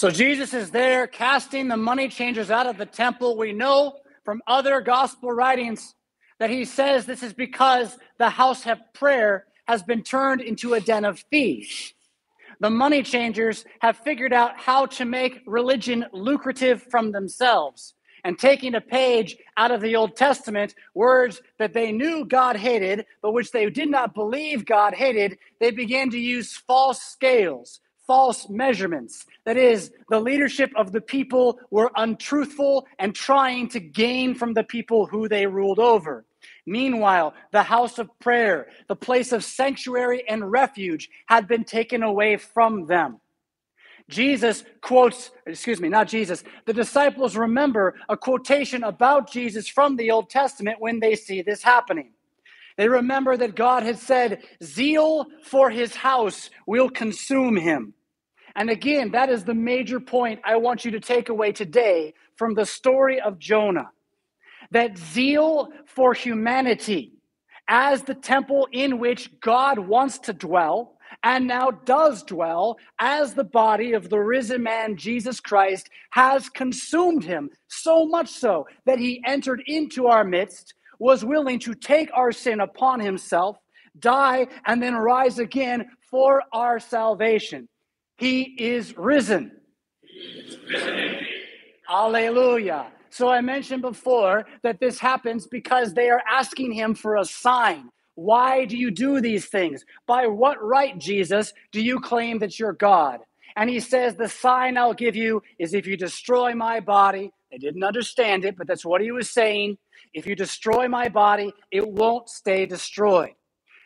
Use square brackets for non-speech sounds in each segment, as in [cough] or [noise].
So Jesus is there casting the money changers out of the temple. We know from other gospel writings that he says this is because the house of prayer has been turned into a den of thieves. The money changers have figured out how to make religion lucrative from themselves. And taking a page out of the Old Testament, words that they knew God hated, but which they did not believe God hated, they began to use false scales, false measurements. That is, the leadership of the people were untruthful and trying to gain from the people who they ruled over. Meanwhile, the house of prayer, the place of sanctuary and refuge, had been taken away from them. Jesus quotes, excuse me, not Jesus, the disciples remember a quotation about Jesus from the Old Testament when they see this happening. They remember that God had said, Zeal for his house will consume him. And again, that is the major point I want you to take away today from the story of Jonah. That zeal for humanity as the temple in which God wants to dwell and now does dwell as the body of the risen man Jesus Christ has consumed him so much so that he entered into our midst was willing to take our sin upon himself die and then rise again for our salvation he is risen, he is risen. Hallelujah. So I mentioned before that this happens because they are asking him for a sign. Why do you do these things? By what right, Jesus, do you claim that you're God? And he says, The sign I'll give you is if you destroy my body. They didn't understand it, but that's what he was saying. If you destroy my body, it won't stay destroyed.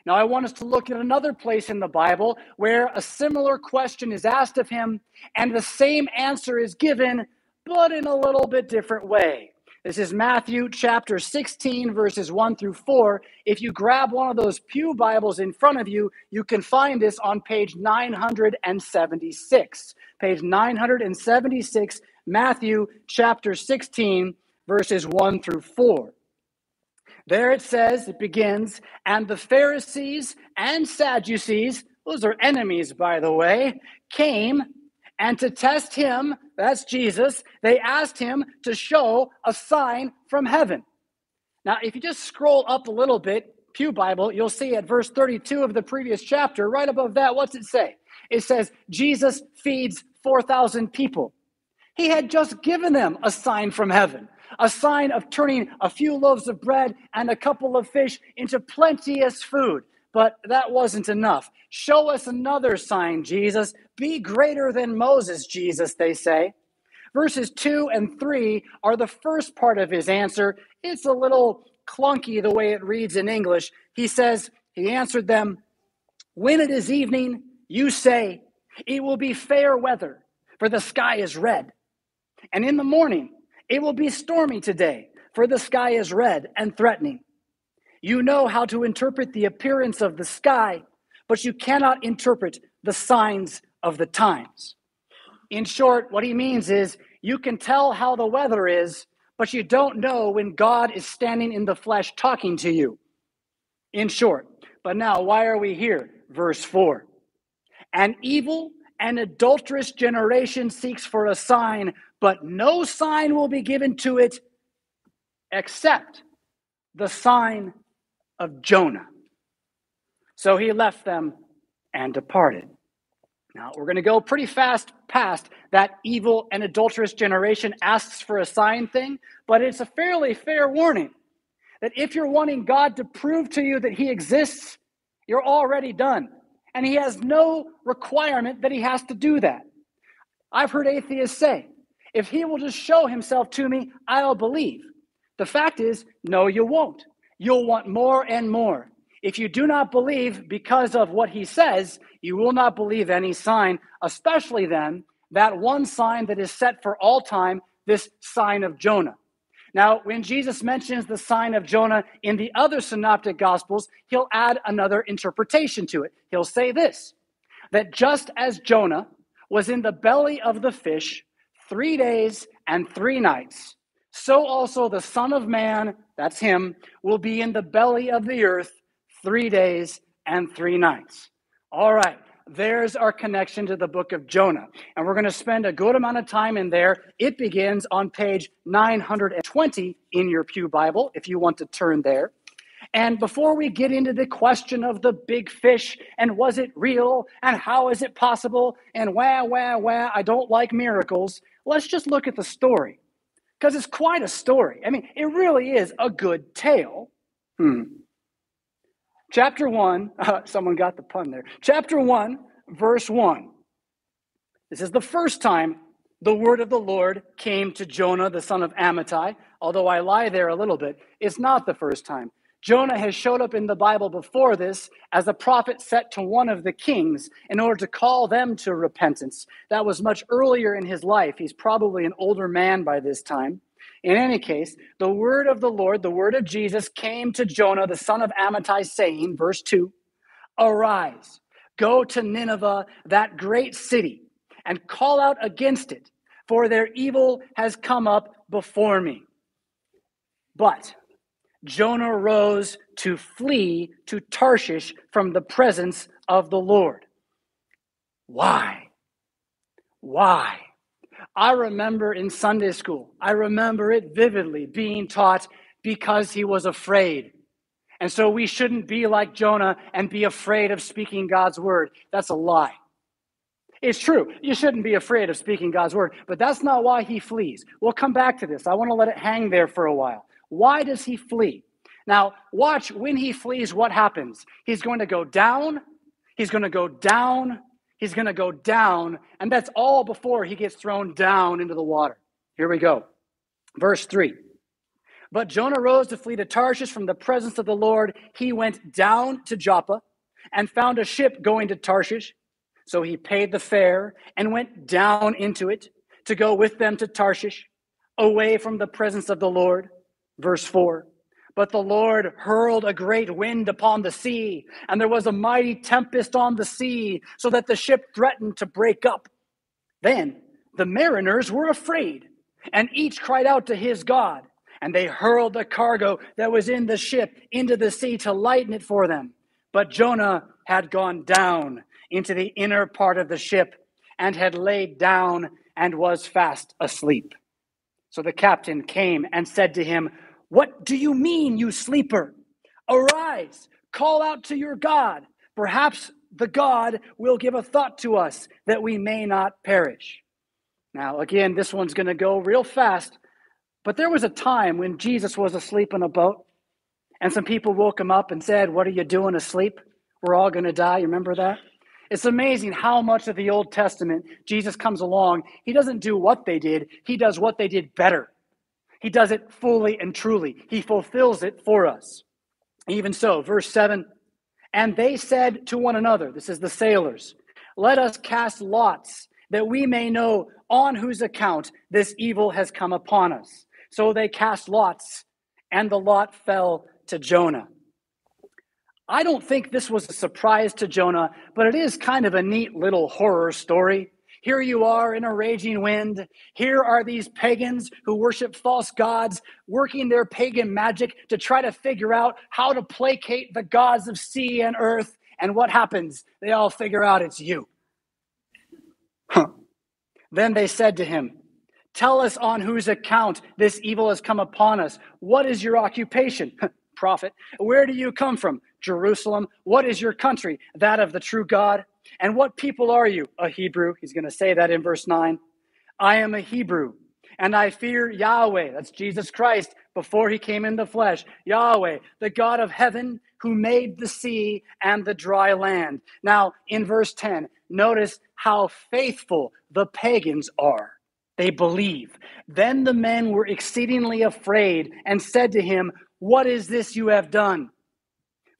Now, I want us to look at another place in the Bible where a similar question is asked of him, and the same answer is given, but in a little bit different way. This is Matthew chapter 16, verses 1 through 4. If you grab one of those Pew Bibles in front of you, you can find this on page 976. Page 976, Matthew chapter 16, verses 1 through 4. There it says, it begins, and the Pharisees and Sadducees, those are enemies, by the way, came and to test him, that's Jesus, they asked him to show a sign from heaven. Now, if you just scroll up a little bit, Pew Bible, you'll see at verse 32 of the previous chapter, right above that, what's it say? It says, Jesus feeds 4,000 people. He had just given them a sign from heaven, a sign of turning a few loaves of bread and a couple of fish into plenteous food. But that wasn't enough. Show us another sign, Jesus. Be greater than Moses, Jesus, they say. Verses 2 and 3 are the first part of his answer. It's a little clunky the way it reads in English. He says, He answered them, When it is evening, you say, It will be fair weather, for the sky is red. And in the morning, it will be stormy today, for the sky is red and threatening. You know how to interpret the appearance of the sky, but you cannot interpret the signs of the times. In short, what he means is you can tell how the weather is, but you don't know when God is standing in the flesh talking to you. In short, but now why are we here? Verse 4 An evil and adulterous generation seeks for a sign, but no sign will be given to it except the sign of Jonah. So he left them and departed. Now, we're going to go pretty fast past that evil and adulterous generation asks for a sign thing, but it's a fairly fair warning that if you're wanting God to prove to you that he exists, you're already done. And he has no requirement that he has to do that. I've heard atheists say, if he will just show himself to me, I'll believe. The fact is, no, you won't you'll want more and more. If you do not believe because of what he says, you will not believe any sign, especially then that one sign that is set for all time, this sign of Jonah. Now, when Jesus mentions the sign of Jonah in the other synoptic gospels, he'll add another interpretation to it. He'll say this that just as Jonah was in the belly of the fish three days and three nights, so also the Son of Man, that's him, will be in the belly of the earth three days and three nights. All right, there's our connection to the book of Jonah. And we're going to spend a good amount of time in there. It begins on page 920 in your Pew Bible, if you want to turn there. And before we get into the question of the big fish and was it real and how is it possible and wah, wah, wah, I don't like miracles, let's just look at the story. Because it's quite a story. I mean, it really is a good tale. Hmm. Chapter 1, uh, [laughs] someone got the pun there. Chapter 1, verse 1. This is the first time the word of the Lord came to Jonah, the son of Amittai. Although I lie there a little bit, it's not the first time. Jonah has showed up in the Bible before this as a prophet set to one of the kings in order to call them to repentance. That was much earlier in his life. He's probably an older man by this time. In any case, the word of the Lord, the word of Jesus, came to Jonah, the son of Amittai, saying, verse 2 Arise, go to Nineveh, that great city, and call out against it, for their evil has come up before me. But Jonah rose to flee to Tarshish from the presence of the Lord. Why? Why? I remember in Sunday school, I remember it vividly being taught because he was afraid. And so we shouldn't be like Jonah and be afraid of speaking God's word. That's a lie. It's true. You shouldn't be afraid of speaking God's word, but that's not why he flees. We'll come back to this. I want to let it hang there for a while. Why does he flee? Now, watch when he flees, what happens? He's going to go down, he's going to go down, he's going to go down, and that's all before he gets thrown down into the water. Here we go. Verse 3. But Jonah rose to flee to Tarshish from the presence of the Lord. He went down to Joppa and found a ship going to Tarshish. So he paid the fare and went down into it to go with them to Tarshish, away from the presence of the Lord. Verse 4 But the Lord hurled a great wind upon the sea, and there was a mighty tempest on the sea, so that the ship threatened to break up. Then the mariners were afraid, and each cried out to his God, and they hurled the cargo that was in the ship into the sea to lighten it for them. But Jonah had gone down into the inner part of the ship and had laid down and was fast asleep. So the captain came and said to him, What do you mean, you sleeper? Arise, call out to your God. Perhaps the God will give a thought to us that we may not perish. Now, again, this one's going to go real fast, but there was a time when Jesus was asleep in a boat, and some people woke him up and said, What are you doing asleep? We're all going to die. You remember that? It's amazing how much of the Old Testament Jesus comes along. He doesn't do what they did, he does what they did better. He does it fully and truly. He fulfills it for us. Even so, verse 7 And they said to one another, this is the sailors, let us cast lots that we may know on whose account this evil has come upon us. So they cast lots, and the lot fell to Jonah. I don't think this was a surprise to Jonah, but it is kind of a neat little horror story. Here you are in a raging wind. Here are these pagans who worship false gods working their pagan magic to try to figure out how to placate the gods of sea and earth. And what happens? They all figure out it's you. Huh. Then they said to him, Tell us on whose account this evil has come upon us. What is your occupation? [laughs] Prophet. Where do you come from? Jerusalem. What is your country? That of the true God. And what people are you? A Hebrew. He's going to say that in verse 9. I am a Hebrew, and I fear Yahweh. That's Jesus Christ before he came in the flesh. Yahweh, the God of heaven, who made the sea and the dry land. Now, in verse 10, notice how faithful the pagans are. They believe. Then the men were exceedingly afraid and said to him, What is this you have done?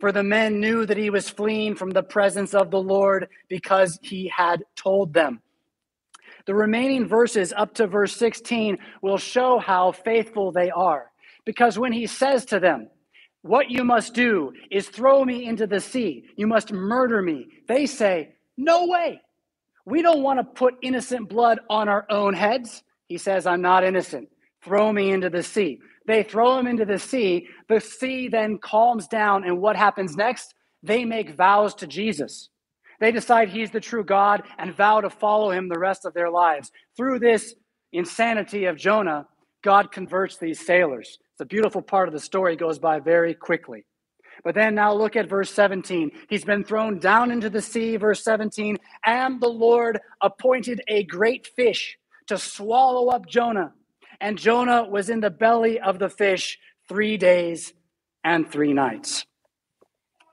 For the men knew that he was fleeing from the presence of the Lord because he had told them. The remaining verses up to verse 16 will show how faithful they are. Because when he says to them, What you must do is throw me into the sea, you must murder me, they say, No way. We don't want to put innocent blood on our own heads. He says, I'm not innocent. Throw me into the sea. They throw him into the sea. The sea then calms down. And what happens next? They make vows to Jesus. They decide he's the true God and vow to follow him the rest of their lives. Through this insanity of Jonah, God converts these sailors. It's a beautiful part of the story, goes by very quickly. But then now look at verse 17. He's been thrown down into the sea, verse 17, and the Lord appointed a great fish to swallow up Jonah. And Jonah was in the belly of the fish three days and three nights.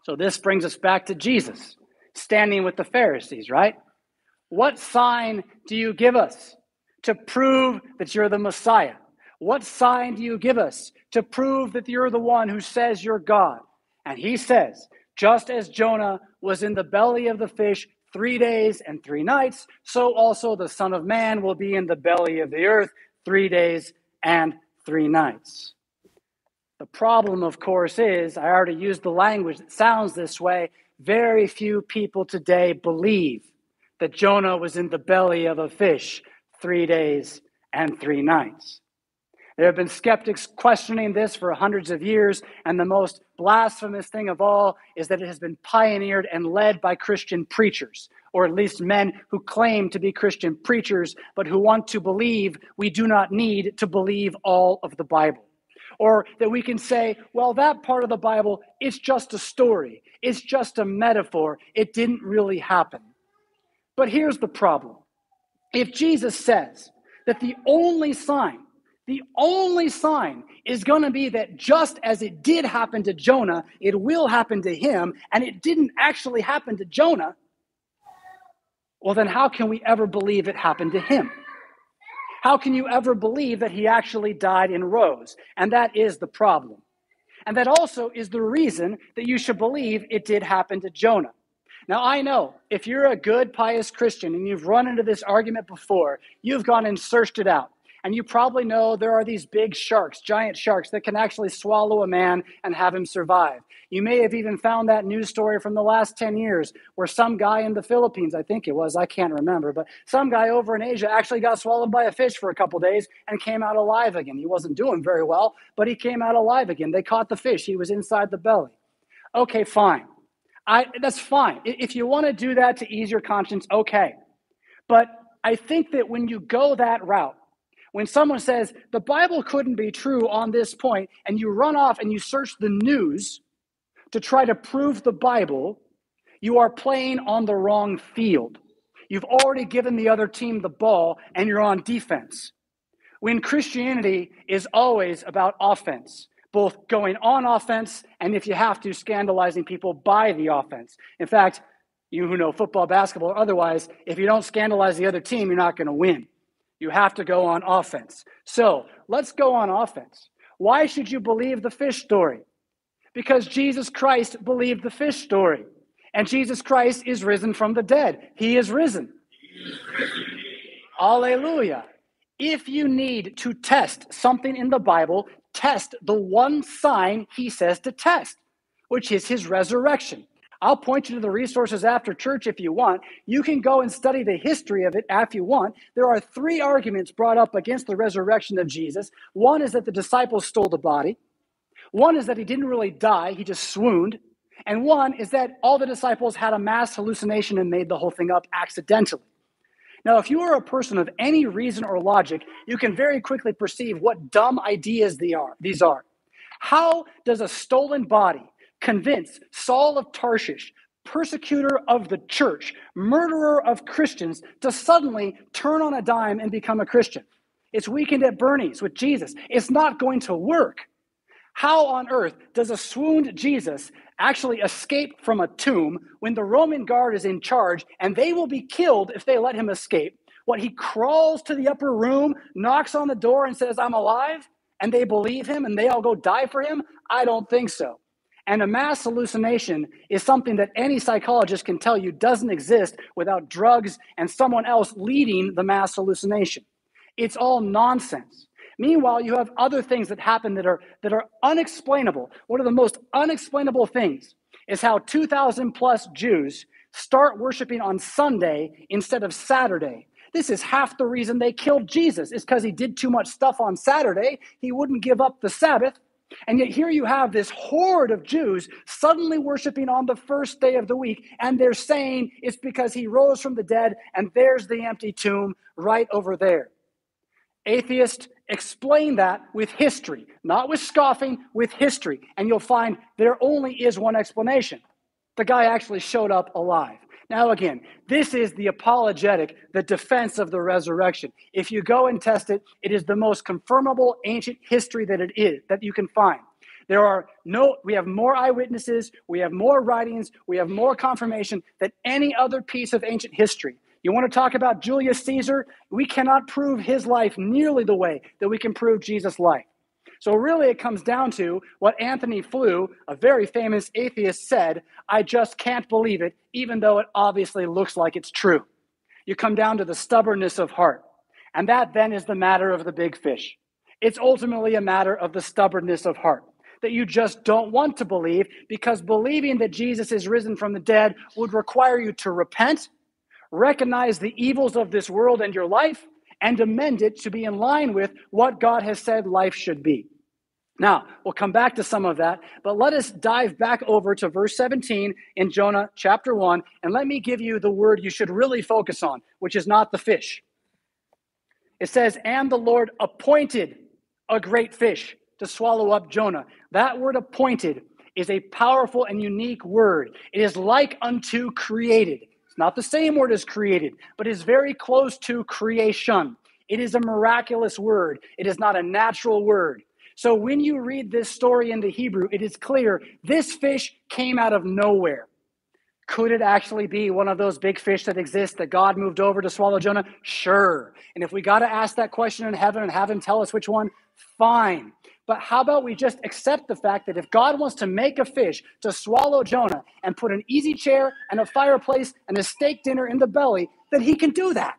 So this brings us back to Jesus standing with the Pharisees, right? What sign do you give us to prove that you're the Messiah? What sign do you give us to prove that you're the one who says you're God? And he says, just as Jonah was in the belly of the fish three days and three nights, so also the Son of Man will be in the belly of the earth three days and three nights. The problem, of course, is I already used the language that sounds this way. Very few people today believe that Jonah was in the belly of a fish three days and three nights. There have been skeptics questioning this for hundreds of years, and the most blasphemous thing of all is that it has been pioneered and led by Christian preachers, or at least men who claim to be Christian preachers, but who want to believe we do not need to believe all of the Bible. Or that we can say, well, that part of the Bible, it's just a story, it's just a metaphor, it didn't really happen. But here's the problem if Jesus says that the only sign the only sign is going to be that just as it did happen to Jonah, it will happen to him, and it didn't actually happen to Jonah. Well, then how can we ever believe it happened to him? How can you ever believe that he actually died and rose? And that is the problem. And that also is the reason that you should believe it did happen to Jonah. Now, I know if you're a good, pious Christian and you've run into this argument before, you've gone and searched it out. And you probably know there are these big sharks, giant sharks, that can actually swallow a man and have him survive. You may have even found that news story from the last 10 years where some guy in the Philippines, I think it was, I can't remember, but some guy over in Asia actually got swallowed by a fish for a couple days and came out alive again. He wasn't doing very well, but he came out alive again. They caught the fish, he was inside the belly. Okay, fine. I, that's fine. If you want to do that to ease your conscience, okay. But I think that when you go that route, when someone says the Bible couldn't be true on this point, and you run off and you search the news to try to prove the Bible, you are playing on the wrong field. You've already given the other team the ball and you're on defense. When Christianity is always about offense, both going on offense and if you have to, scandalizing people by the offense. In fact, you who know football, basketball, or otherwise, if you don't scandalize the other team, you're not going to win. You have to go on offense. So let's go on offense. Why should you believe the fish story? Because Jesus Christ believed the fish story. And Jesus Christ is risen from the dead. He is risen. Alleluia. If you need to test something in the Bible, test the one sign he says to test, which is his resurrection. I'll point you to the resources after church if you want. You can go and study the history of it if you want. There are three arguments brought up against the resurrection of Jesus. One is that the disciples stole the body, one is that he didn't really die, he just swooned. And one is that all the disciples had a mass hallucination and made the whole thing up accidentally. Now, if you are a person of any reason or logic, you can very quickly perceive what dumb ideas they are, these are. How does a stolen body convince Saul of Tarshish, persecutor of the church, murderer of Christians, to suddenly turn on a dime and become a Christian. It's weekend at Bernie's with Jesus. It's not going to work. How on earth does a swooned Jesus actually escape from a tomb when the Roman guard is in charge and they will be killed if they let him escape? What he crawls to the upper room, knocks on the door, and says, I'm alive, and they believe him and they all go die for him? I don't think so. And a mass hallucination is something that any psychologist can tell you doesn't exist without drugs and someone else leading the mass hallucination. It's all nonsense. Meanwhile, you have other things that happen that are, that are unexplainable. One of the most unexplainable things is how 2,000 plus Jews start worshiping on Sunday instead of Saturday. This is half the reason they killed Jesus, is because he did too much stuff on Saturday. He wouldn't give up the Sabbath. And yet, here you have this horde of Jews suddenly worshiping on the first day of the week, and they're saying it's because he rose from the dead, and there's the empty tomb right over there. Atheists explain that with history, not with scoffing, with history. And you'll find there only is one explanation the guy actually showed up alive. Now, again, this is the apologetic, the defense of the resurrection. If you go and test it, it is the most confirmable ancient history that it is, that you can find. There are no, we have more eyewitnesses, we have more writings, we have more confirmation than any other piece of ancient history. You want to talk about Julius Caesar? We cannot prove his life nearly the way that we can prove Jesus' life. So, really, it comes down to what Antony Flew, a very famous atheist, said I just can't believe it, even though it obviously looks like it's true. You come down to the stubbornness of heart. And that then is the matter of the big fish. It's ultimately a matter of the stubbornness of heart that you just don't want to believe because believing that Jesus is risen from the dead would require you to repent, recognize the evils of this world and your life, and amend it to be in line with what God has said life should be. Now, we'll come back to some of that, but let us dive back over to verse 17 in Jonah chapter 1, and let me give you the word you should really focus on, which is not the fish. It says, And the Lord appointed a great fish to swallow up Jonah. That word appointed is a powerful and unique word. It is like unto created. It's not the same word as created, but is very close to creation. It is a miraculous word, it is not a natural word. So when you read this story in the Hebrew, it is clear this fish came out of nowhere. Could it actually be one of those big fish that exist that God moved over to swallow Jonah? Sure. And if we got to ask that question in heaven and have him tell us which one, fine. But how about we just accept the fact that if God wants to make a fish to swallow Jonah and put an easy chair and a fireplace and a steak dinner in the belly, then he can do that.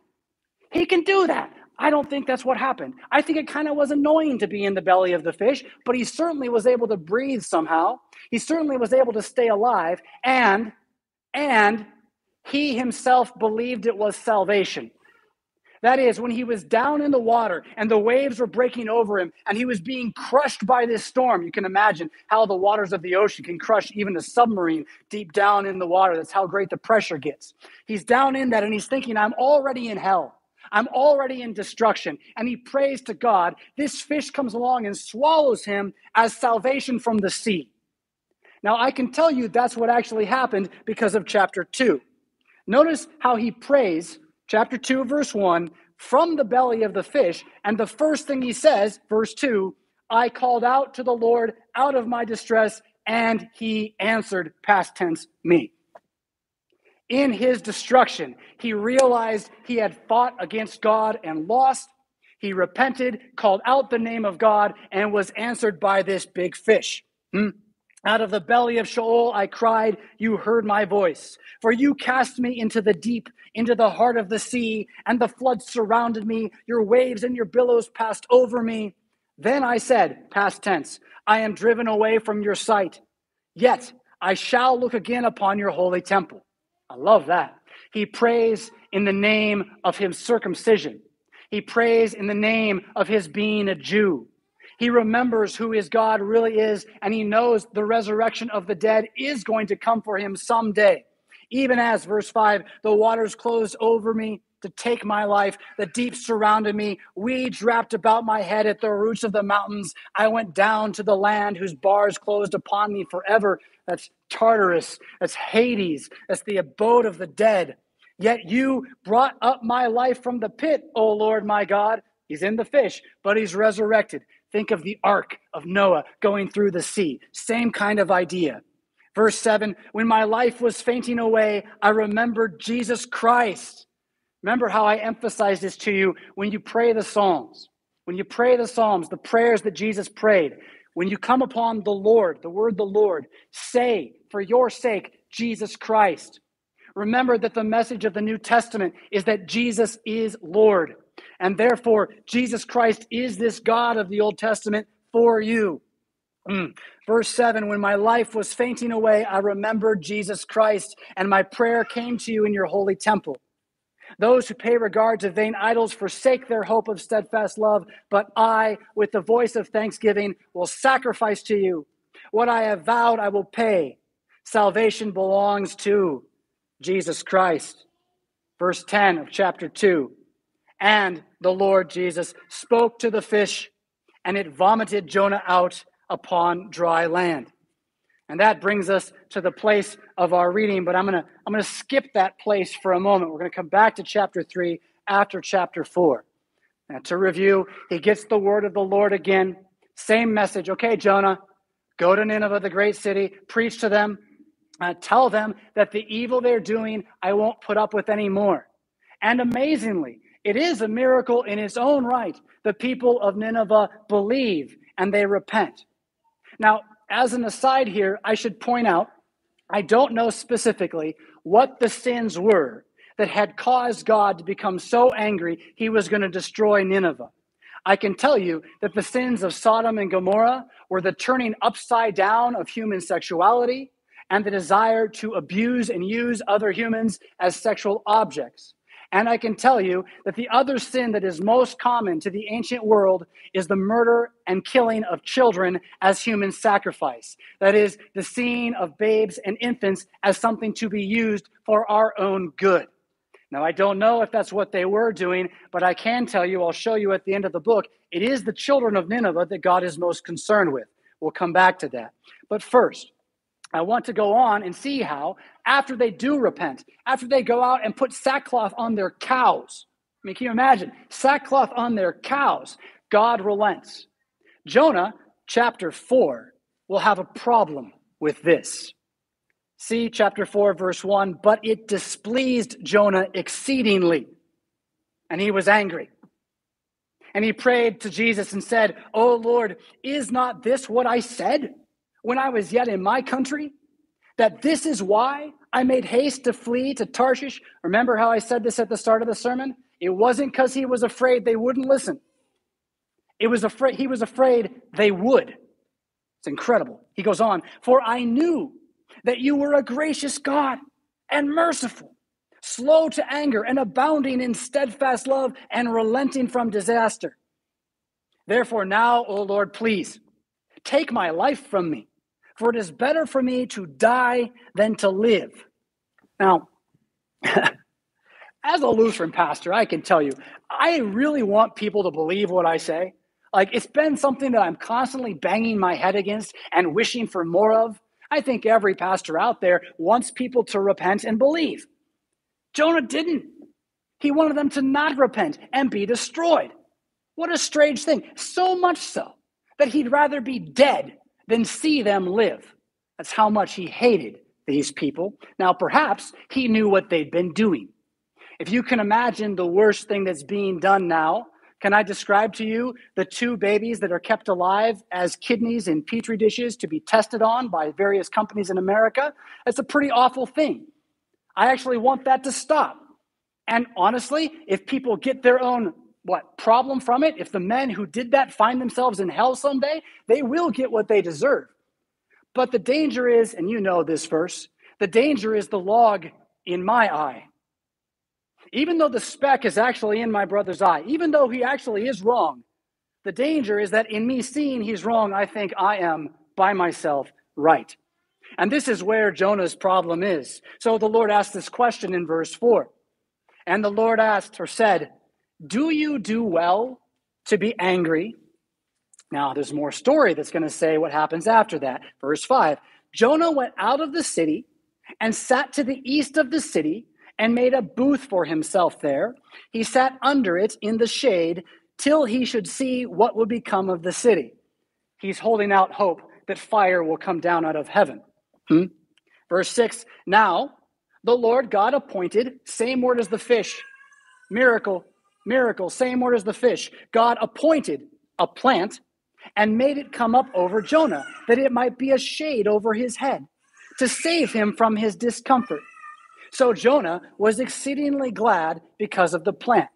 He can do that. I don't think that's what happened. I think it kind of was annoying to be in the belly of the fish, but he certainly was able to breathe somehow. He certainly was able to stay alive and and he himself believed it was salvation. That is, when he was down in the water and the waves were breaking over him and he was being crushed by this storm. You can imagine how the waters of the ocean can crush even a submarine deep down in the water. That's how great the pressure gets. He's down in that and he's thinking, I'm already in hell. I'm already in destruction. And he prays to God. This fish comes along and swallows him as salvation from the sea. Now, I can tell you that's what actually happened because of chapter 2. Notice how he prays, chapter 2, verse 1, from the belly of the fish. And the first thing he says, verse 2, I called out to the Lord out of my distress, and he answered, past tense, me in his destruction, he realized he had fought against God and lost. He repented, called out the name of God, and was answered by this big fish. Hmm? Out of the belly of Sheol I cried, You heard my voice. For you cast me into the deep, into the heart of the sea, and the floods surrounded me. Your waves and your billows passed over me. Then I said, past tense, I am driven away from your sight. Yet I shall look again upon your holy temple. I love that. He prays in the name of his circumcision. He prays in the name of his being a Jew. He remembers who his God really is, and he knows the resurrection of the dead is going to come for him someday. Even as, verse 5, the waters closed over me to take my life, the deep surrounded me, weeds wrapped about my head at the roots of the mountains. I went down to the land whose bars closed upon me forever. That's Tartarus, that's Hades, that's the abode of the dead. Yet you brought up my life from the pit, O Lord my God. He's in the fish, but he's resurrected. Think of the ark of Noah going through the sea. Same kind of idea. Verse 7 When my life was fainting away, I remembered Jesus Christ. Remember how I emphasized this to you when you pray the Psalms. When you pray the Psalms, the prayers that Jesus prayed, when you come upon the Lord, the word the Lord, say for your sake, Jesus Christ. Remember that the message of the New Testament is that Jesus is Lord. And therefore, Jesus Christ is this God of the Old Testament for you. Mm. Verse 7 When my life was fainting away, I remembered Jesus Christ, and my prayer came to you in your holy temple. Those who pay regard to vain idols forsake their hope of steadfast love, but I, with the voice of thanksgiving, will sacrifice to you. What I have vowed, I will pay. Salvation belongs to Jesus Christ. Verse 10 of chapter 2. And the Lord Jesus spoke to the fish, and it vomited Jonah out upon dry land. And that brings us to the place of our reading, but I'm going to I'm going to skip that place for a moment. We're going to come back to chapter 3 after chapter 4. And to review, he gets the word of the Lord again. Same message. Okay, Jonah, go to Nineveh, the great city, preach to them, uh, tell them that the evil they're doing, I won't put up with anymore. And amazingly, it is a miracle in its own right. The people of Nineveh believe and they repent. Now, as an aside here, I should point out I don't know specifically what the sins were that had caused God to become so angry he was going to destroy Nineveh. I can tell you that the sins of Sodom and Gomorrah were the turning upside down of human sexuality and the desire to abuse and use other humans as sexual objects. And I can tell you that the other sin that is most common to the ancient world is the murder and killing of children as human sacrifice. That is, the seeing of babes and infants as something to be used for our own good. Now, I don't know if that's what they were doing, but I can tell you, I'll show you at the end of the book, it is the children of Nineveh that God is most concerned with. We'll come back to that. But first, I want to go on and see how, after they do repent, after they go out and put sackcloth on their cows, I mean, can you imagine? Sackcloth on their cows, God relents. Jonah, chapter 4, will have a problem with this. See chapter 4, verse 1 But it displeased Jonah exceedingly, and he was angry. And he prayed to Jesus and said, Oh Lord, is not this what I said? When I was yet in my country, that this is why I made haste to flee to Tarshish. Remember how I said this at the start of the sermon? It wasn't because he was afraid they wouldn't listen. It was afraid he was afraid they would. It's incredible. He goes on, for I knew that you were a gracious God and merciful, slow to anger and abounding in steadfast love and relenting from disaster. Therefore, now, O Lord, please take my life from me for it is better for me to die than to live. Now, [laughs] as a Lutheran pastor, I can tell you, I really want people to believe what I say. Like, it's been something that I'm constantly banging my head against and wishing for more of. I think every pastor out there wants people to repent and believe. Jonah didn't. He wanted them to not repent and be destroyed. What a strange thing. So much so that he'd rather be dead than see them live. That's how much he hated these people. Now, perhaps he knew what they'd been doing. If you can imagine the worst thing that's being done now, can I describe to you the two babies that are kept alive as kidneys in petri dishes to be tested on by various companies in America? That's a pretty awful thing. I actually want that to stop. And honestly, if people get their own what problem from it? If the men who did that find themselves in hell someday they will get what they deserve. But the danger is and you know this verse the danger is the log in my eye. Even though the speck is actually in my brother's eye even though he actually is wrong the danger is that in me seeing he's wrong i think i am by myself right. And this is where jonah's problem is. So the lord asked this question in verse 4 and the lord asked or said do you do well to be angry? Now, there's more story that's going to say what happens after that. Verse 5 Jonah went out of the city and sat to the east of the city and made a booth for himself there. He sat under it in the shade till he should see what would become of the city. He's holding out hope that fire will come down out of heaven. Hmm? Verse 6 Now the Lord God appointed, same word as the fish, miracle, miracle, same word as the fish. God appointed a plant and made it come up over Jonah, that it might be a shade over his head, to save him from his discomfort. So Jonah was exceedingly glad because of the plant.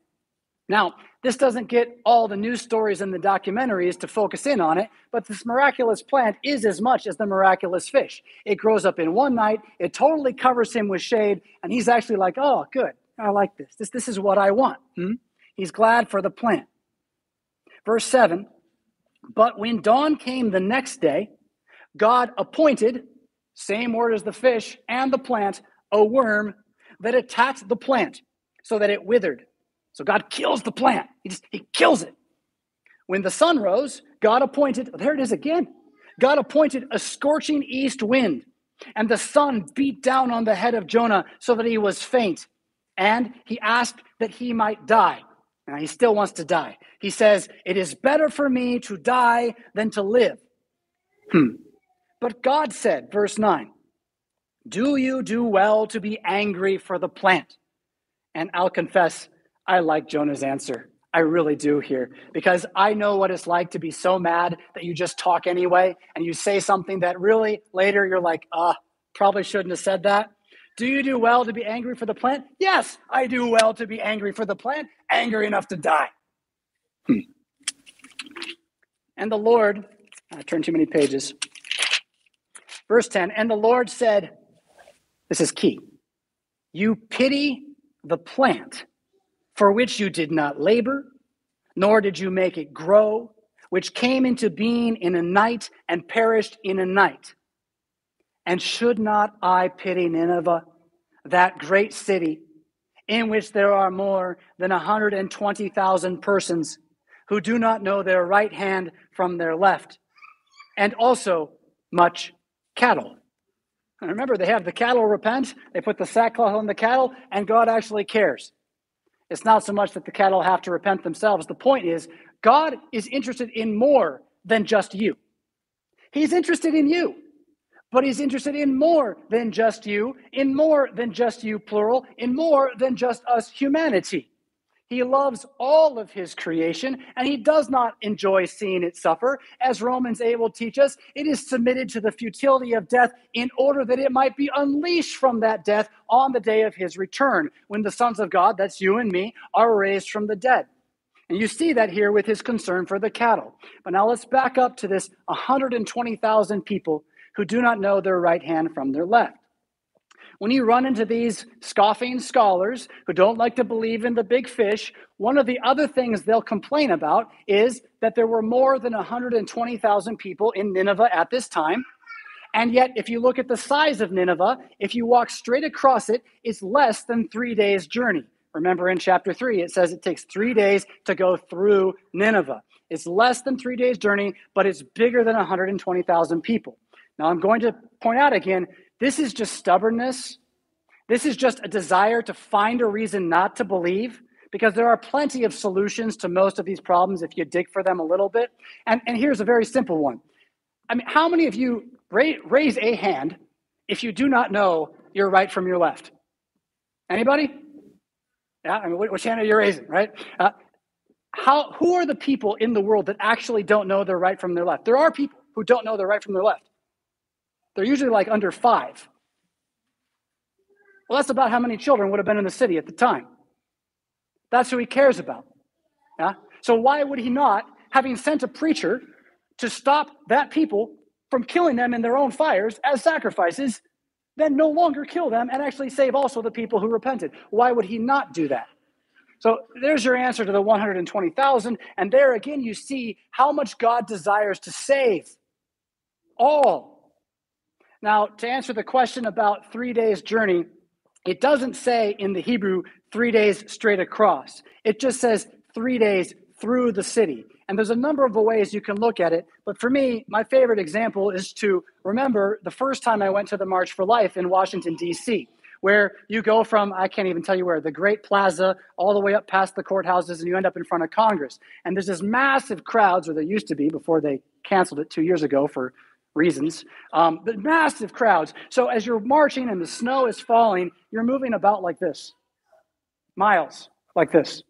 Now, this doesn't get all the news stories and the documentaries to focus in on it, but this miraculous plant is as much as the miraculous fish. It grows up in one night, it totally covers him with shade, and he's actually like, oh, good. I like this. This, this is what I want. Hmm? He's glad for the plant. Verse 7 But when dawn came the next day, God appointed, same word as the fish and the plant, a worm that attacked the plant so that it withered. So God kills the plant. He just he kills it. When the sun rose, God appointed, there it is again. God appointed a scorching east wind, and the sun beat down on the head of Jonah so that he was faint. And he asked that he might die. Now he still wants to die. He says, It is better for me to die than to live. Hmm. But God said, verse 9, Do you do well to be angry for the plant? And I'll confess, I like Jonah's answer. I really do here because I know what it's like to be so mad that you just talk anyway and you say something that really later you're like, uh, probably shouldn't have said that. Do you do well to be angry for the plant? Yes, I do well to be angry for the plant, angry enough to die. Hmm. And the Lord, I turned too many pages. Verse 10 And the Lord said, This is key. You pity the plant for which you did not labor, nor did you make it grow, which came into being in a night and perished in a night. And should not I pity Nineveh, that great city, in which there are more than 120,000 persons who do not know their right hand from their left, and also much cattle? And remember, they have the cattle repent, they put the sackcloth on the cattle, and God actually cares. It's not so much that the cattle have to repent themselves. The point is, God is interested in more than just you. He's interested in you, but He's interested in more than just you, in more than just you, plural, in more than just us, humanity. He loves all of his creation, and he does not enjoy seeing it suffer. As Romans 8 will teach us, it is submitted to the futility of death in order that it might be unleashed from that death on the day of his return, when the sons of God, that's you and me, are raised from the dead. And you see that here with his concern for the cattle. But now let's back up to this 120,000 people who do not know their right hand from their left when you run into these scoffing scholars who don't like to believe in the big fish, one of the other things they'll complain about is that there were more than 120,000 people in Nineveh at this time. And yet, if you look at the size of Nineveh, if you walk straight across it, it's less than three days' journey. Remember in chapter 3, it says it takes three days to go through Nineveh. It's less than three days' journey, but it's bigger than 120,000 people. Now, I'm going to point out again this is just stubbornness. This is just a desire to find a reason not to believe because there are plenty of solutions to most of these problems if you dig for them a little bit. And, and here's a very simple one. I mean, how many of you raise, a hand if you do not know your right from your left? Anybody? Yeah, I mean, which hand are you raising, right? Uh, how, who are the people in the world that actually don't know their right from their left? There are people who don't know their right from their left. They're usually like under five. Well, that's about how many children would have been in the city at the time. That's who he cares about. Yeah? So why would he not, having sent a preacher to stop that people from killing them in their own fires as sacrifices, then no longer kill them and actually save also the people who repented? Why would he not do that? So there's your answer to the 120,000. And there again, you see how much God desires to save all now, to answer the question about three days' journey, it doesn't say in the Hebrew three days straight across. It just says three days through the city. And there's a number of ways you can look at it. But for me, my favorite example is to remember the first time I went to the March for Life in Washington, D.C., where you go from, I can't even tell you where, the Great Plaza, all the way up past the courthouses, and you end up in front of Congress. And there's this massive crowds, or there used to be before they canceled it two years ago for reasons, um, but massive crowds. So as you're marching and the snow is falling, you're moving about like this, miles like this.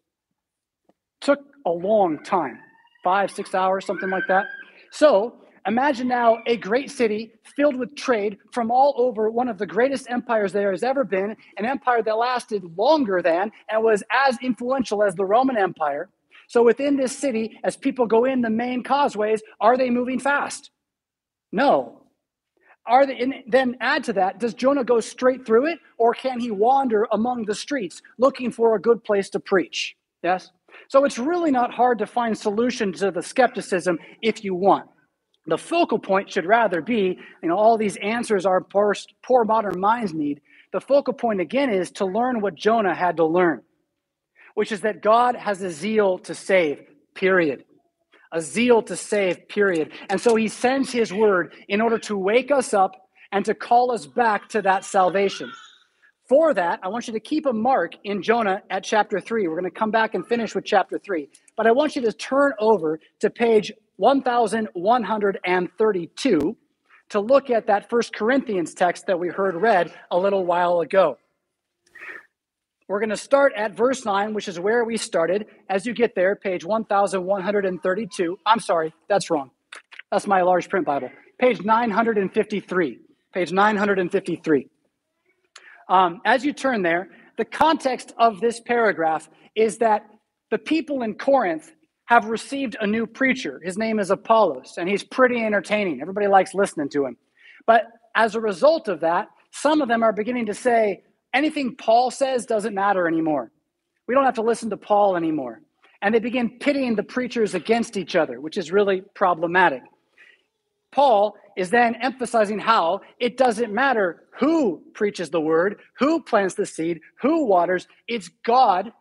Took a long time, five, six hours, something like that. So imagine now a great city filled with trade from all over one of the greatest empires there has ever been, an empire that lasted longer than and was as influential as the Roman Empire. So within this city, as people go in the main causeways, are they moving fast? No. are they, and then add to that, does Jonah go straight through it or can he wander among the streets looking for a good place to preach? Yes? So it's really not hard to find solutions to the skepticism if you want. The focal point should rather be, you know, all these answers our poor, poor modern minds need. The focal point again is to learn what Jonah had to learn, which is that God has a zeal to save, period a zeal to save, period. And so he sends his word in order to wake us up and to call us back to that salvation. For that, I want you to keep a mark in Jonah at chapter 3. We're going to come back and finish with chapter 3. But I want you to turn over to page 1132 to look at that First Corinthians text that we heard read a little while ago. We're going to start at verse 9, which is where we started. As you get there, page 1132. I'm sorry, that's wrong. That's my large print Bible. Page 953. Page 953. Um, as you turn there, the context of this paragraph is that the people in Corinth have received a new preacher. His name is Apollos, and he's pretty entertaining. Everybody likes listening to him. But as a result of that, some of them are beginning to say, anything Paul says doesn't matter anymore. We don't have to listen to Paul anymore. And they begin pitting the preachers against each other, which is really problematic. Paul is then emphasizing how it doesn't matter who preaches the word, who plants the seed, who waters, it's God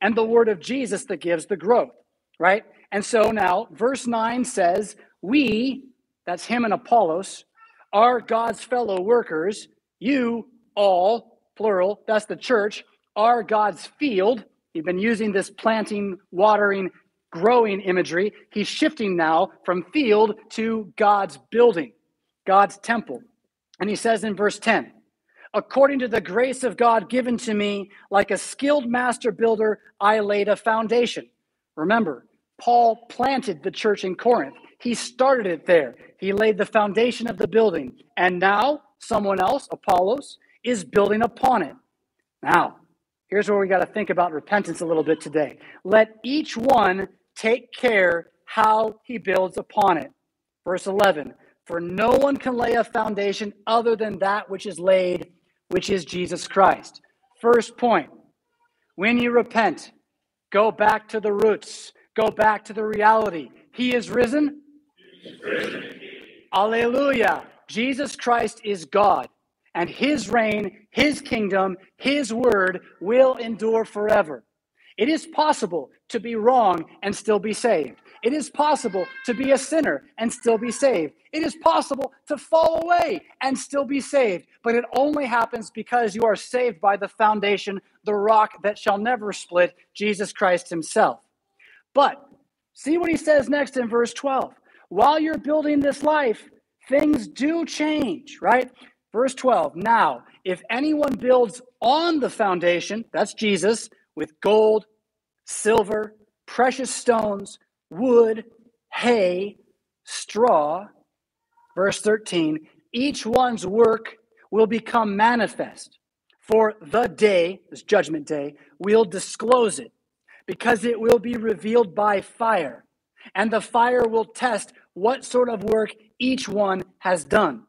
and the word of Jesus that gives the growth, right? And so now, verse 9 says, We, that's him and Apollos, are God's fellow workers. You all plural, that's the church, are God's field. He's been using this planting, watering, growing imagery. He's shifting now from field to God's building, God's temple. And he says in verse 10, according to the grace of God given to me, like a skilled master builder, I laid a foundation. Remember, Paul planted the church in Corinth. He started it there. He laid the foundation of the building. And now, someone else, Apollos, is building upon it. Now, here's where we got to think about repentance a little bit today. Let each one take care how he builds upon it. Verse 11 For no one can lay a foundation other than that which is laid, which is Jesus Christ. First point when you repent, go back to the roots, go back to the reality. He is risen. Alleluia. Jesus Christ is God and his reign, his kingdom, his word will endure forever. It is possible to be wrong and still be saved. It is possible to be a sinner and still be saved. It is possible to fall away and still be saved. But it only happens because you are saved by the foundation, the rock that shall never split, Jesus Christ Himself. But see what He says next in verse 12. While you're building this life, things do change, right? Verse 12 Now, if anyone builds on the foundation, that's Jesus, with gold, silver, precious stones, wood, hay, straw, verse 13, each one's work will become manifest. For the day, this judgment day, will disclose it, because it will be revealed by fire, and the fire will test what sort of work each one has done.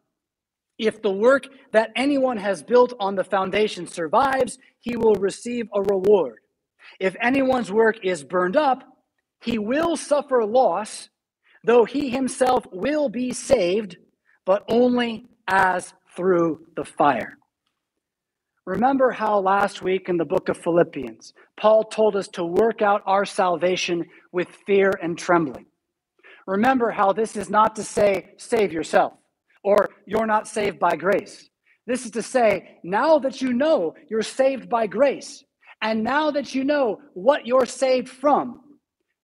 If the work that anyone has built on the foundation survives, he will receive a reward. If anyone's work is burned up, he will suffer loss, though he himself will be saved, but only as through the fire. Remember how last week in the book of Philippians, Paul told us to work out our salvation with fear and trembling. Remember how this is not to say, save yourself or you're not saved by grace. This is to say, now that you know you're saved by grace, and now that you know what you're saved from,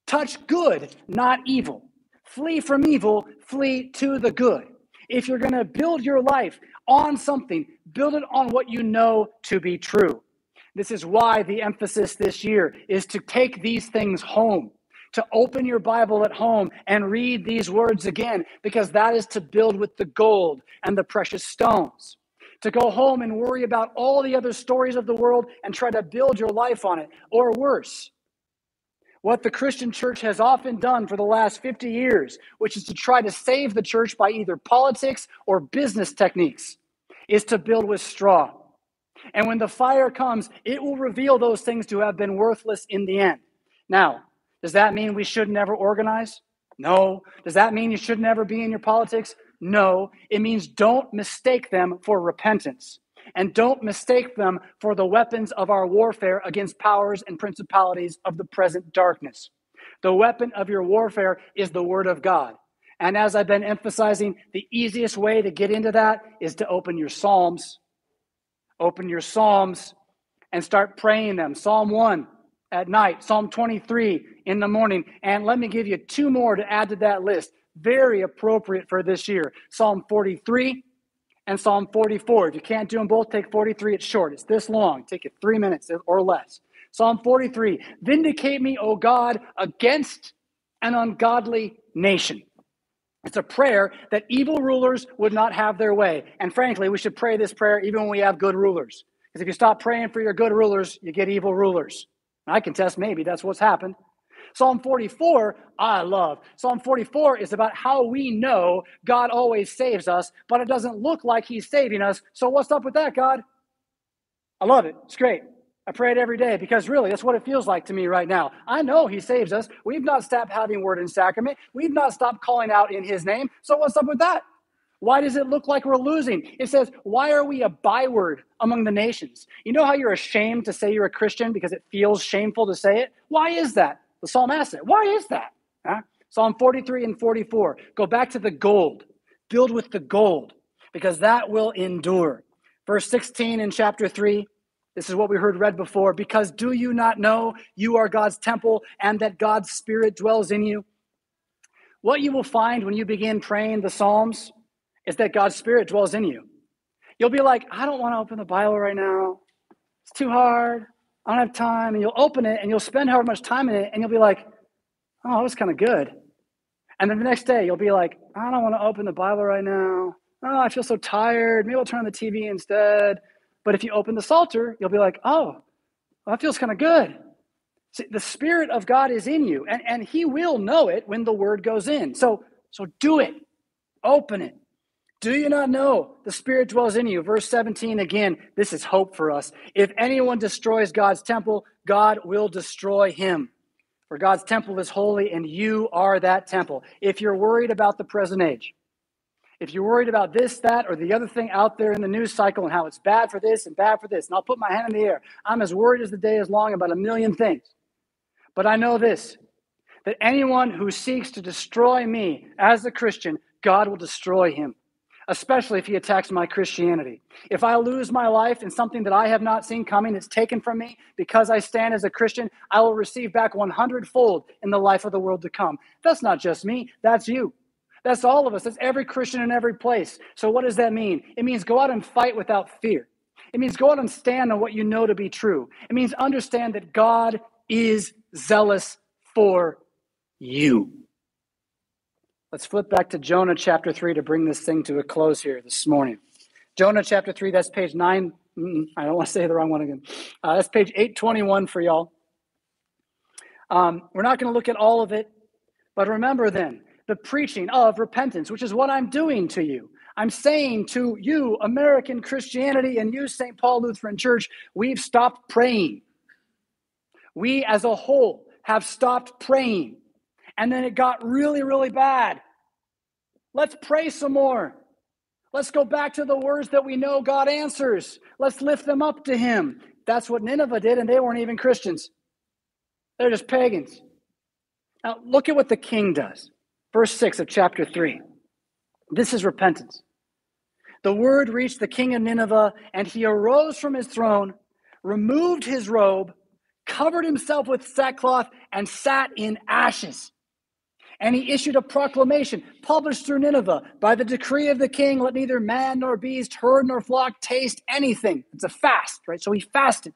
touch good, not evil. Flee from evil, flee to the good. If you're going to build your life on something, build it on what you know to be true. This is why the emphasis this year is to take these things home to open your Bible at home and read these words again, because that is to build with the gold and the precious stones. To go home and worry about all the other stories of the world and try to build your life on it, or worse. what the Christian church has often done for the last 50 years, which is to try to save the church by either politics or business techniques, is to build with straw. And when the fire comes, it will reveal those things to have been worthless in the end. Now, does that mean we should never organize? No. Does that mean you should never be in your politics? No. It means don't mistake them for repentance. And don't mistake them for the weapons of our warfare against powers and principalities of the present darkness. The weapon of your warfare is the Word of God. And as I've been emphasizing, the easiest way to get into that is to open your Psalms. Open your Psalms and start praying them. Psalm 1 at night, Psalm 23 in the morning. And let me give you two more to add to that list. Very appropriate for this year Psalm 43 and Psalm 44. If you can't do them both, take 43. It's short, it's this long. Take it three minutes or less. Psalm 43 Vindicate me, O God, against an ungodly nation. It's a prayer that evil rulers would not have their way. And frankly, we should pray this prayer even when we have good rulers. Because if you stop praying for your good rulers, you get evil rulers. I can test maybe that's what's happened. Psalm 44, I love. Psalm 44 is about how we know God always saves us, but it doesn't look like He's saving us. So, what's up with that, God? I love it. It's great. I pray it every day because really that's what it feels like to me right now. I know He saves us. We've not stopped having word and sacrament, we've not stopped calling out in His name. So, what's up with that? Why does it look like we're losing? It says, Why are we a byword among the nations? You know how you're ashamed to say you're a Christian because it feels shameful to say it? Why is that? The psalm asks it. Why is that? Huh? Psalm 43 and 44. Go back to the gold. Build with the gold because that will endure. Verse 16 in chapter 3. This is what we heard read before. Because do you not know you are God's temple and that God's Spirit dwells in you? What you will find when you begin praying the Psalms is that God's Spirit dwells in you. You'll be like, I don't want to open the Bible right now. It's too hard. I don't have time. And you'll open it and you'll spend however much time in it and you'll be like, oh, it was kind of good. And then the next day you'll be like, I don't want to open the Bible right now. Oh, I feel so tired. Maybe I'll turn on the TV instead. But if you open the Psalter, you'll be like, oh, well, that feels kind of good. See, the Spirit of God is in you, and, and He will know it when the word goes in. So, so do it. Open it. Do you not know the Spirit dwells in you? Verse 17 again, this is hope for us. If anyone destroys God's temple, God will destroy him. For God's temple is holy, and you are that temple. If you're worried about the present age, if you're worried about this, that, or the other thing out there in the news cycle and how it's bad for this and bad for this, and I'll put my hand in the air, I'm as worried as the day is long about a million things. But I know this that anyone who seeks to destroy me as a Christian, God will destroy him especially if he attacks my Christianity. If I lose my life in something that I have not seen coming, it's taken from me because I stand as a Christian, I will receive back 100 fold in the life of the world to come. That's not just me, that's you. That's all of us. That's every Christian in every place. So, what does that mean? It means go out and fight without fear. It means go out and stand on what you know to be true. It means understand that God is zealous for you. Let's flip back to Jonah chapter 3 to bring this thing to a close here this morning. Jonah chapter 3, that's page 9. I don't want to say the wrong one again. Uh, that's page 821 for y'all. Um, we're not going to look at all of it, but remember then the preaching of repentance, which is what I'm doing to you. I'm saying to you, American Christianity, and you, St. Paul Lutheran Church, we've stopped praying. We as a whole have stopped praying. And then it got really, really bad. Let's pray some more. Let's go back to the words that we know God answers. Let's lift them up to Him. That's what Nineveh did, and they weren't even Christians. They're just pagans. Now, look at what the king does. Verse 6 of chapter 3. This is repentance. The word reached the king of Nineveh, and he arose from his throne, removed his robe, covered himself with sackcloth, and sat in ashes. And he issued a proclamation published through Nineveh by the decree of the king let neither man nor beast, herd nor flock taste anything. It's a fast, right? So he fasted.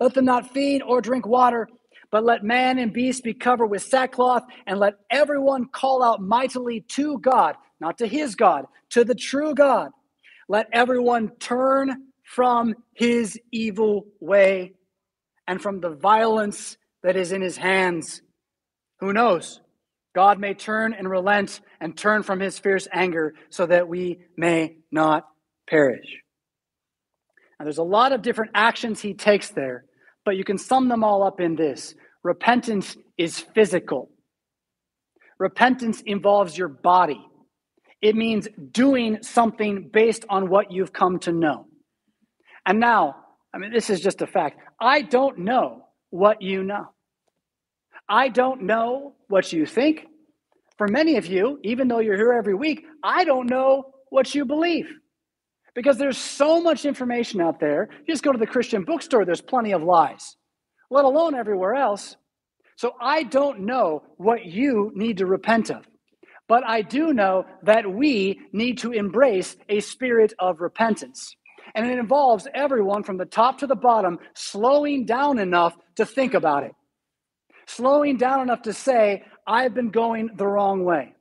Let them not feed or drink water, but let man and beast be covered with sackcloth, and let everyone call out mightily to God, not to his God, to the true God. Let everyone turn from his evil way and from the violence that is in his hands. Who knows? God may turn and relent and turn from his fierce anger so that we may not perish. Now, there's a lot of different actions he takes there, but you can sum them all up in this repentance is physical. Repentance involves your body. It means doing something based on what you've come to know. And now, I mean, this is just a fact. I don't know what you know. I don't know what you think. For many of you, even though you're here every week, I don't know what you believe. Because there's so much information out there. You just go to the Christian bookstore, there's plenty of lies, let alone everywhere else. So I don't know what you need to repent of. But I do know that we need to embrace a spirit of repentance. And it involves everyone from the top to the bottom slowing down enough to think about it, slowing down enough to say, I've been going the wrong way.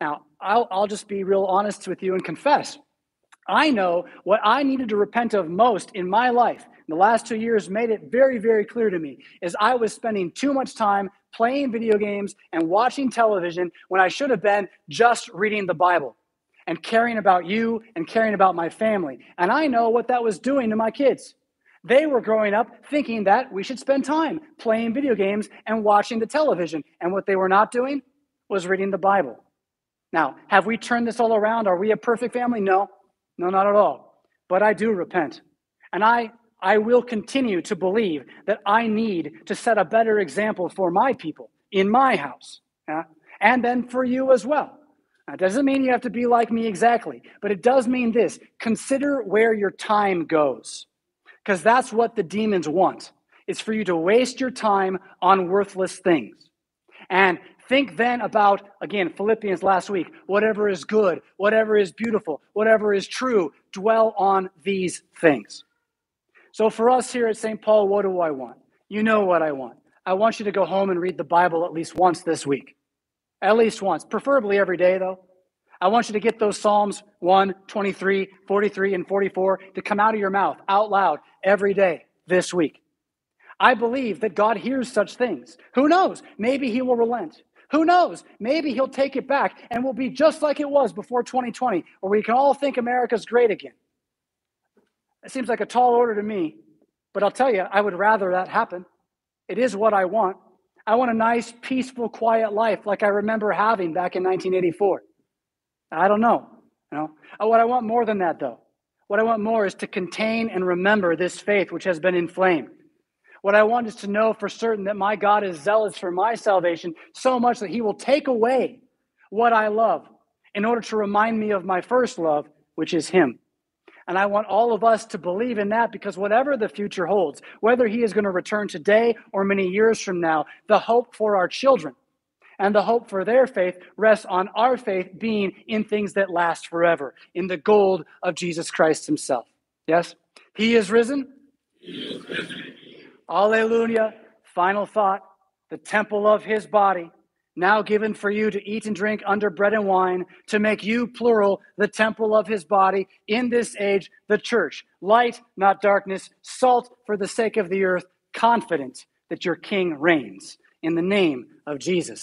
Now, I'll, I'll just be real honest with you and confess. I know what I needed to repent of most in my life the last two years made it very, very clear to me is I was spending too much time playing video games and watching television when I should have been just reading the Bible and caring about you and caring about my family. And I know what that was doing to my kids. They were growing up thinking that we should spend time playing video games and watching the television. And what they were not doing was reading the Bible. Now, have we turned this all around? Are we a perfect family? No, no, not at all. But I do repent. And I I will continue to believe that I need to set a better example for my people in my house, yeah? and then for you as well. That doesn't mean you have to be like me exactly, but it does mean this consider where your time goes, because that's what the demons want. It's for you to waste your time on worthless things. And think then about, again, Philippians last week whatever is good, whatever is beautiful, whatever is true, dwell on these things. So for us here at St. Paul, what do I want? You know what I want. I want you to go home and read the Bible at least once this week. At least once, preferably every day, though. I want you to get those Psalms 1, 23, 43, and 44 to come out of your mouth out loud every day this week. I believe that God hears such things. Who knows? Maybe He will relent. Who knows? Maybe He'll take it back and will be just like it was before 2020, where we can all think America's great again. It seems like a tall order to me, but I'll tell you, I would rather that happen. It is what I want. I want a nice, peaceful, quiet life like I remember having back in 1984. I don't know. You know? What I want more than that, though, what I want more is to contain and remember this faith which has been inflamed. What I want is to know for certain that my God is zealous for my salvation so much that he will take away what I love in order to remind me of my first love, which is him. And I want all of us to believe in that because whatever the future holds, whether he is going to return today or many years from now, the hope for our children and the hope for their faith rests on our faith being in things that last forever, in the gold of Jesus Christ himself. Yes? He is risen. He is risen. Alleluia. Final thought the temple of his body now given for you to eat and drink under bread and wine, to make you, plural, the temple of his body in this age, the church. Light, not darkness, salt for the sake of the earth, confident that your king reigns. In the name of Jesus.